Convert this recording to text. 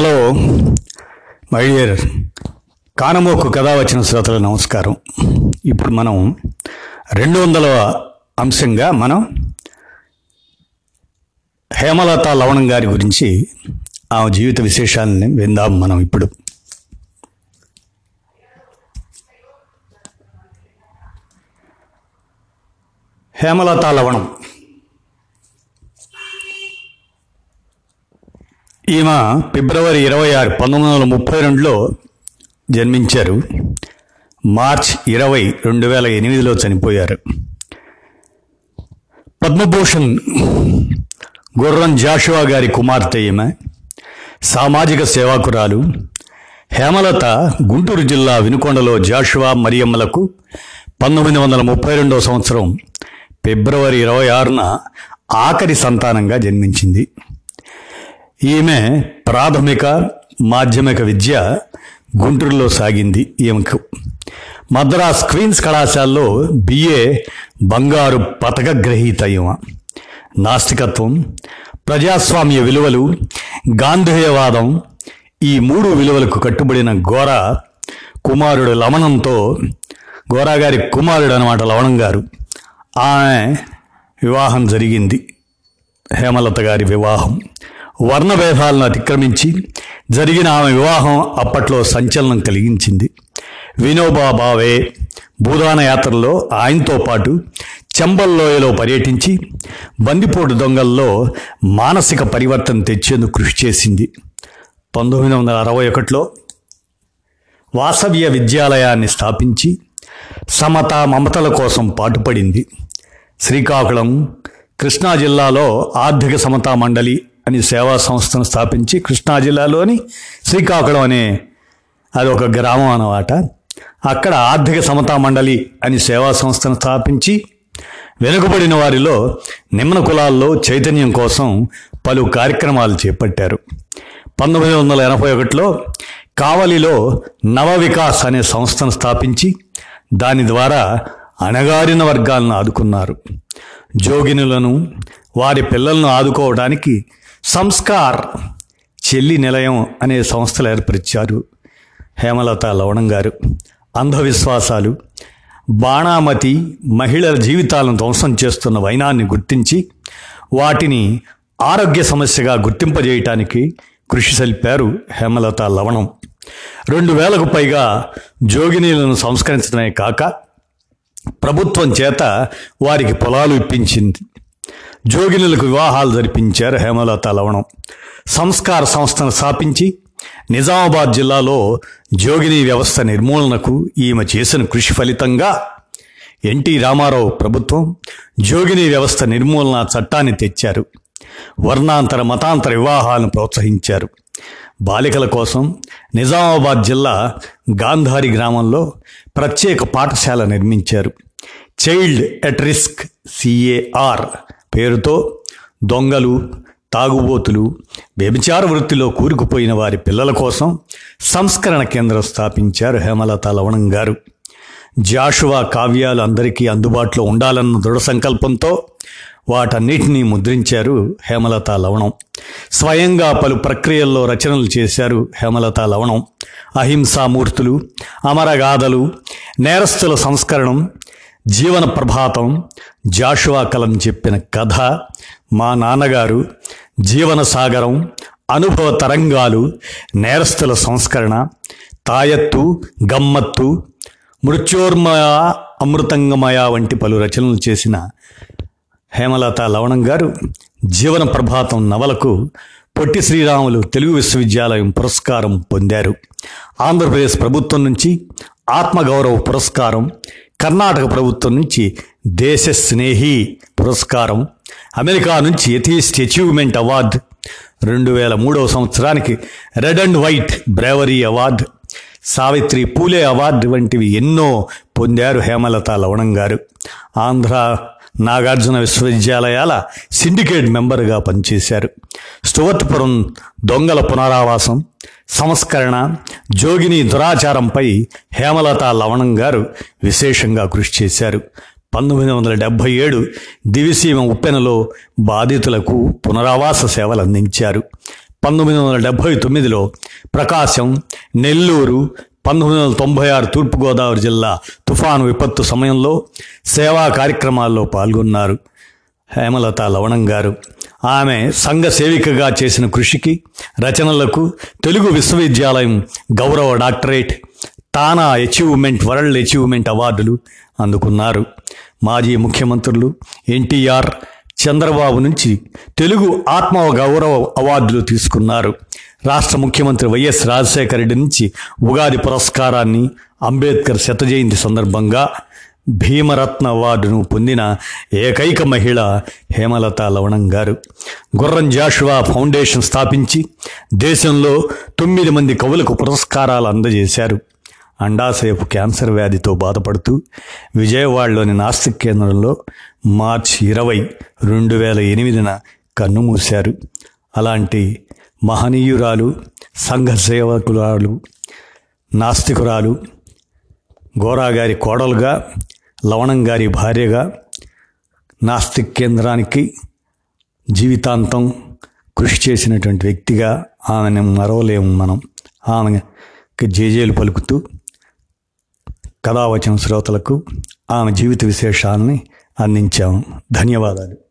Hello my dear కానమోకు కథ వచ్చిన శ్రోతల నమస్కారం. ఇప్పుడు మనం రెండు వందల అంశంగా మనం హేమలత లవణం గారి గురించి ఆమె జీవిత విశేషాలని విందాం మనం ఇప్పుడు. హేమలత లవణం. ఈమె ఫిబ్రవరి ఇరవై ఆరు పంతొమ్మిది వందల ముప్పై రెండులో జన్మించారు. మార్చ్ ఇరవై రెండు వేల ఎనిమిదిలో చనిపోయారు. పద్మభూషణ్ గుర్రం జాషువా గారి కుమార్తె ఈమె సామాజిక సేవాకురాలు హేమలత గుంటూరు జిల్లా వినుకొండలో జాషువా మరియమ్మలకు పంతొమ్మిది వందల ముప్పై రెండవ సంవత్సరం ఫిబ్రవరి ఇరవై ఆరున ఆఖరి సంతానంగా జన్మించింది. ఈమె ప్రాథమిక మాధ్యమిక విద్య గుంటూరులో సాగింది ఈమెకు. మద్రాస్ క్వీన్స్ కళాశాలలో బిఏ బంగారు పతక గ్రహీత ఈమె. నాస్తికత్వం ప్రజాస్వామ్య విలువలు గాంధేయవాదం ఈ మూడు విలువలకు కట్టుబడిన గోర కుమారుడు లవణంతో గోరా గారి కుమారుడు అనమాట లవణం గారు. ఆమె వివాహం జరిగింది. హేమలత గారి వివాహం. వర్ణభేదాలను అతిక్రమించి జరిగిన ఆమె వివాహం అప్పట్లో సంచలనం కలిగించింది. వినోబా భావే భూదాన యాత్రలో ఆయనతో పాటు చెంబల్లోయలో పర్యటించి బందిపోటు దొంగల్లో మానసిక పరివర్తన తెచ్చేందుకు కృషి చేసింది. పంతొమ్మిది వందల అరవై ఒకటిలో వాసవ్య విద్యాలయాన్ని స్థాపించి సమత మమతల కోసం పాటుపడింది. శ్రీకాకుళం కృష్ణా జిల్లాలో ఆర్థిక సమతా మండలి అని సేవా సంస్థను స్థాపించి కృష్ణా జిల్లాలోని శ్రీకాకుళం అనే అది ఒక గ్రామం అన్నమాట. అక్కడ ఆర్థిక సమతా మండలి అని సేవా సంస్థను స్థాపించి వెనుకబడిన వారిలో నిమ్న కులాల్లో చైతన్యం కోసం పలు కార్యక్రమాలు చేపట్టారు. పంతొమ్మిది వందల ఎనభై ఒకటిలో కావలిలో నవ వికాస్ అనే సంస్థను స్థాపించి దాని ద్వారా అణగారిన వర్గాలను ఆదుకున్నారు. జోగినులను వారి పిల్లలను ఆదుకోవడానికి సంస్కార్ చెల్లి నిలయం అనే సంస్థలు ఏర్పరిచారు. హేమలత లవణం గారు. అంధవిశ్వాసాలు బాణామతి మహిళల జీవితాలను ధ్వంసం చేస్తున్న వైనాన్ని గుర్తించి వాటిని ఆరోగ్య సమస్యగా గుర్తింపజేయటానికి కృషి సలిపారు హేమలత లవణం. రెండు వేలకు పైగా జోగినీలను సంస్కరించడమే కాక ప్రభుత్వం చేత వారికి పొలాలు ఇప్పించింది. జోగినులకు వివాహాలు జరిపించారు హేమలత లవణం. సంస్కార సంస్థను స్థాపించి నిజామాబాద్ జిల్లాలో జోగిని వ్యవస్థ నిర్మూలనకు ఈమె చేసిన కృషి ఫలితంగా ఎన్టీ రామారావు ప్రభుత్వం జోగిని వ్యవస్థ నిర్మూలన చట్టాన్ని తెచ్చారు. వర్ణాంతర మతాంతర వివాహాలను ప్రోత్సహించారు. బాలికల కోసం నిజామాబాద్ జిల్లా గాంధారి గ్రామంలో ప్రత్యేక పాఠశాల నిర్మించారు. చైల్డ్ ఎట్ రిస్క్ సిఏఆర్ పేరుతో దొంగలు తాగుబోతులు వ్యభిచార వృత్తిలో కూరుకుపోయిన వారి పిల్లల కోసం సంస్కరణ కేంద్రం స్థాపించారు హేమలత లవణం గారు. జాషువా కావ్యాలు అందరికీ అందుబాటులో ఉండాలన్న దృఢ సంకల్పంతో వాటన్నిటినీ ముద్రించారు హేమలత లవణం. స్వయంగా పలు ప్రక్రియల్లో రచనలు చేశారు హేమలత లవణం. అహింసామూర్తులు అమరగాథలు నేరస్తుల సంస్కరణం జీవన ప్రభాతం జాషువా కలం చెప్పిన కథ మా నాన్నగారు జీవన సాగరం అనుభవ తరంగాలు నేరస్తుల సంస్కరణ తాయత్తు గమ్మత్తు మృత్యోర్మయ అమృతంగమయ వంటి పలు రచనలు చేసిన హేమలత లవణం గారు జీవన ప్రభాతం నవలకు పొట్టి శ్రీరాములు తెలుగు విశ్వవిద్యాలయం పురస్కారం పొందారు. ఆంధ్రప్రదేశ్ ప్రభుత్వం నుంచి ఆత్మగౌరవ పురస్కారం కర్ణాటక ప్రభుత్వం నుంచి దేశ స్నేహి పురస్కారం అమెరికా నుంచి ఎథీస్ట్ అచీవ్మెంట్ అవార్డు రెండు వేల మూడవ సంవత్సరానికి red and white bravery award Savitri Phule award వంటివి ఎన్నో పొందారు హేమలత లవణం గారు. ఆంధ్ర నాగార్జున విశ్వవిద్యాలయాల సిండికేట్ మెంబరుగా పనిచేశారు. స్టువర్ట్పురం దొంగల పునరావాసం సంస్కరణ జోగిని దురాచారంపై హేమలత లవణం గారు విశేషంగా కృషి చేశారు. పంతొమ్మిది వందల డెబ్భై ఏడు దివిసీమ ఉప్పెనలో బాధితులకు పునరావాస సేవలు అందించారు పంతొమ్మిది వందల డెబ్భై తొమ్మిదిలో ప్రకాశం నెల్లూరు పంతొమ్మిది వందల తొంభై ఆరు తూర్పుగోదావరి జిల్లా తుఫాను విపత్తు సమయంలో సేవా కార్యక్రమాల్లో పాల్గొన్నారు. హేమలత లవణం గారు. ఆమె సంఘ సేవికగా చేసిన కృషికి రచనలకు తెలుగు విశ్వవిద్యాలయం గౌరవ doctorate TANA achievement world achievement అవార్డులు అందుకున్నారు. మాజీ ముఖ్యమంత్రులు ఎన్టీఆర్ చంద్రబాబు నుంచి తెలుగు ఆత్మ గౌరవ అవార్డులు తీసుకున్నారు. రాష్ట్ర ముఖ్యమంత్రి వైఎస్ రాజశేఖర రెడ్డి నుంచి ఉగాది పురస్కారాన్ని అంబేద్కర్ శత జయంతి సందర్భంగా భీమరత్న అవార్డును పొందిన ఏకైక మహిళ హేమలత లవణం గారు. గుర్రం జాషువా ఫౌండేషన్ స్థాపించి దేశంలో తొమ్మిది మంది కవులకు పురస్కారాలు అందజేశారు. అండాశయపు క్యాన్సర్ వ్యాధితో బాధపడుతూ విజయవాడలోని నాస్తిక్ కేంద్రంలో మార్చి ఇరవై రెండు వేల ఎనిమిదిన కన్నుమూశారు అలాంటి మహనీయురాలు సంఘ సేవకురాలు నాస్తికురాలు గోరాగారి కోడలుగా లవణం గారి భార్యగా నాస్తిక్ కేంద్రానికి జీవితాంతం కృషి చేసినటువంటి వ్యక్తిగా ఆమెను మరవలేము మనం. ఆమెకి జేజేలు పలుకుతూ కథావచన శ్రోతలకు ఆమె జీవిత విశేషాలని అందించాం. ధన్యవాదాలు.